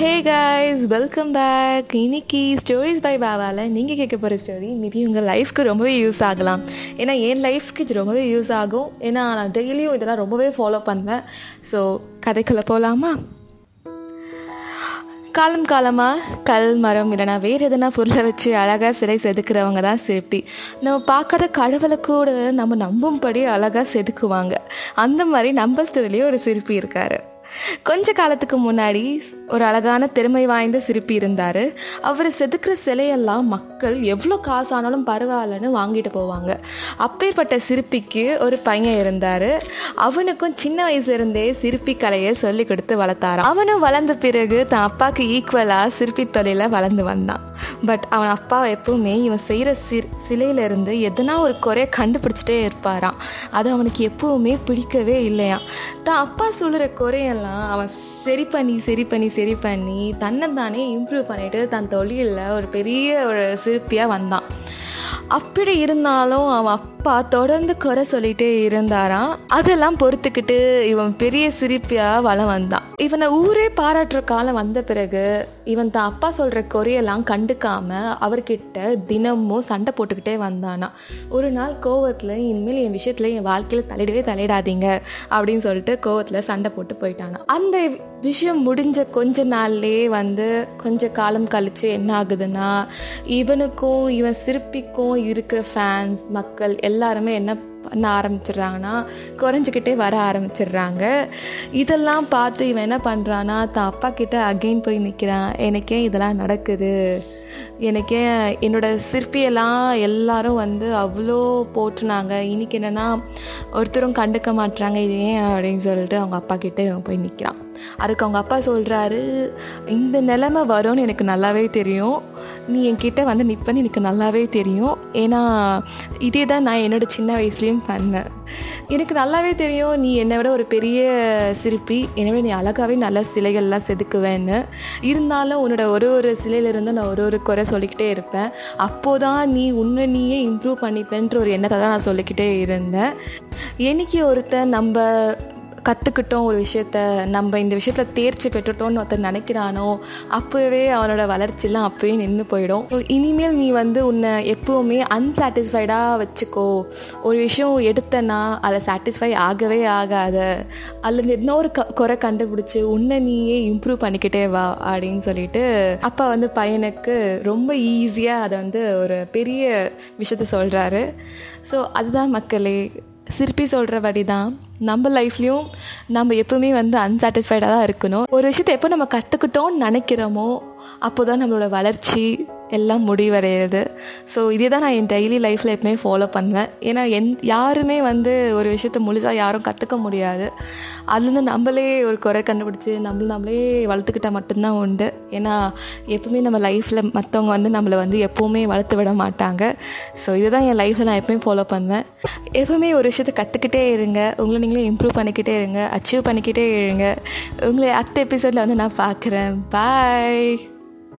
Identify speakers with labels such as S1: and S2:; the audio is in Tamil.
S1: ஹே கைஸ் வெல்கம் பேக் இன்னைக்கு ஸ்டோரிஸ் பை பாபாவில் நீங்கள் கேட்க போகிற ஸ்டோரி மேபி உங்கள் லைஃப்க்கு ரொம்பவே யூஸ் ஆகலாம். ஏன்னா என் லைஃப்க்கு இது ரொம்பவே யூஸ் ஆகும். ஏன்னா நான் டெய்லியும் இதெல்லாம் ரொம்பவே ஃபாலோ பண்ணுவேன். ஸோ கதைக்குள்ளே போகலாமா காலம் காலமாக கல் மரம் இல்லைனா வேறு எதனா பொருளை வச்சு அழகாக சிலை செதுக்கிறவங்க தான் சிற்பி நம்ம பார்க்காத கடவுளை கூட நம்ம நம்பும்படி அழகாக செதுக்குவாங்க. அந்த மாதிரி நம்ம ஸ்டோரிலேயே ஒரு சிற்பி இருக்கார். கொஞ்ச காலத்துக்கு முன்னாடி ஒரு அழகான திறமை வாய்ந்த சிற்பி இருந்தார். அவர் செதுக்கிற சிலையெல்லாம் மக்கள் எவ்வளோ காசு ஆனாலும் பரவாயில்லன்னு வாங்கிட்டு போவாங்க. அப்பேற்பட்ட சிற்பிக்கு ஒரு பையன் இருந்தார். அவனுக்கும் சின்ன வயசுலேருந்தே சிற்பி கலையை சொல்லி கொடுத்து வளர்த்தாராம். அவனும் வளர்ந்த பிறகு தன் அப்பாவுக்கு ஈக்குவலாக சிற்பி தொழிலை வளர்ந்து வந்தான். பட் அவன் அப்பா எப்பவுமே இவன் செய்கிற சிற் சிலையிலேருந்து எதனா ஒரு குறைய கண்டுபிடிச்சிட்டே இருப்பாராம். அது அவனுக்கு எப்பவுமே பிடிக்கவே இல்லையாம். தான் அப்பா சொல்கிற குறையெல்லாம் அவன் சரி பண்ணி சரி பண்ணி சரி பண்ணி தன்னை தானே இம்ப்ரூவ் பண்ணிட்டு தன் தொழிலில் ஒரு பெரிய ஒரு சிற்பியாக வந்தான். அப்படி இருந்தாலும் அவன் அப்பா தொடர்ந்து குறை சொல்லிட்டே இருந்தாராம். அதெல்லாம் பொறுத்துக்கிட்டு இவன் பெரிய சிரிப்பியாக வளம் வந்தான். இவனை ஊரே பாராட்டுற காலம் வந்த பிறகு இவன் தான் அப்பா சொல்கிற குறையெல்லாம் கண்டுக்காம அவர்கிட்ட தினமும் சண்டை போட்டுக்கிட்டே வந்தானா ஒரு நாள் கோவத்தில் இனிமேல் என் விஷயத்தில் என் வாழ்க்கையில் தலையிடவே தலையிடாதீங்க அப்படின்னு சொல்லிட்டு கோவத்தில் சண்டை போட்டு போயிட்டானா அந்த விஷயம் முடிஞ்ச கொஞ்ச நாள்லேயே வந்து கொஞ்ச காலம் கழித்து என்ன ஆகுதுன்னா இவனுக்கும் இவன் சிற்பிக்கும் இருக்கிற ஃபேன்ஸ் மக்கள் எல்லாருமே என்ன பண்ண ஆரம்பிச்சிடுறாங்கன்னா குறைஞ்சிக்கிட்டே வர ஆரம்பிச்சிடுறாங்க. இதெல்லாம் பார்த்து இவன் என்ன பண்ணுறான்னா தான் அப்பா கிட்ட அகெயின் போய் நிற்கிறான் எனக்கே இதெல்லாம் நடக்குது. எனக்கே என்னோடய சிற்பியெல்லாம் எல்லாரும் வந்து அவ்வளோ போட்டுனாங்க இன்றைக்கி என்னென்னா ஒருத்தரும் கண்டுக்க மாட்டுறாங்க இது ஏன் அப்படின்னு சொல்லிட்டு அவங்க அப்பா கிட்டே போய் நிற்கிறான் அதுக்கு அவங்க அப்பா சொல்கிறாரு இந்த நிலமை வரும்னு எனக்கு நல்லாவே தெரியும். நீ என்கிட்ட வந்து நிற்பன்னு எனக்கு நல்லாவே தெரியும். ஏன்னா இதே தான் நான் என்னோடய சின்ன வயசுலேயும் பண்ணேன். எனக்கு நல்லாவே தெரியும் நீ என்னை விட ஒரு பெரிய சிற்பி. என்னை விட நீ அழகாகவே நல்ல சிலைகள்லாம் செதுக்குவேன்னு. இருந்தாலும் உன்னோட ஒரு ஒரு சிலையிலிருந்தும் நான் ஒரு ஒரு குறை சொல்லிக்கிட்டே இருப்பேன். அப்போதான் நீ உன்னை நீயே இம்ப்ரூவ் பண்ணிப்பேன்ற ஒரு எண்ணத்தை தான் நான் சொல்லிக்கிட்டே இருந்தேன். என்னைக்கு ஒருத்தன் நம்ம கற்றுக்கிட்டோம் ஒரு விஷயத்த நம்ம இந்த விஷயத்தில் தேர்ச்சி பெற்றுட்டோன்னு ஒருத்தர் நினைக்கிறானோ அப்போவே அவனோட வளர்ச்சிலாம் அப்போயே நின்று போயிடும். இனிமேல் நீ வந்து உன்னை எப்போவுமே அன்சாட்டிஸ்ஃபைடாக வச்சுக்கோ. ஒரு விஷயம் எடுத்தனா அதை சாட்டிஸ்ஃபை ஆகவே ஆகாத. அதில் என்ன ஒரு க குறை கண்டுபிடிச்சி உன்னை நீயே இம்ப்ரூவ் பண்ணிக்கிட்டே வா அப்படின்னு சொல்லிட்டு அப்பா வந்து பையனுக்கு ரொம்ப ஈஸியாக அதை வந்து ஒரு பெரிய விஷயத்த சொல்கிறாரு ஸோ அதுதான் மக்களே சிற்பி சொல்கிறபடி தான் நம்ம லைஃப்லேயும் நம்ம எப்பவுமே வந்து அன்சாட்டிஸ்ஃபைடாக தான் இருக்கணும். ஒரு விஷயத்தை எப்போ நம்ம கற்றுக்கிட்டோம்னு நினைக்கிறோமோ அப்போ தான் நம்மளோட வளர்ச்சி எல்லாம் முடிவடைகிறது ஸோ இதே தான் நான் என் டெய்லி லைஃப்பில் எப்பவுமே ஃபாலோ பண்ணுவேன். ஏன்னா என் யாருமே வந்து ஒரு விஷயத்த முழுசாக யாரும் கற்றுக்க முடியாது. அதுலேருந்து நம்மளே ஒரு குறை கண்டுபிடிச்சி நம்மள நம்மளே வளர்த்துக்கிட்டால் மட்டும்தான் உண்டு. ஏன்னா எப்பவுமே நம்ம லைஃப்பில் மற்றவங்க வந்து நம்மளை வந்து எப்போவுமே வளர்த்து விட மாட்டாங்க. ஸோ இதுதான் என் லைஃப்பில் நான் எப்பவுமே ஃபாலோ பண்ணுவேன். எப்பவுமே ஒரு விஷயத்தை கற்றுக்கிட்டே இருங்க. உங்களை நீங்களே இம்ப்ரூவ் பண்ணிக்கிட்டே இருங்க. அச்சீவ் பண்ணிக்கிட்டே இருங்க. உங்களை அடுத்த எபிசோடில் வந்து நான் பார்க்குறேன். பாய்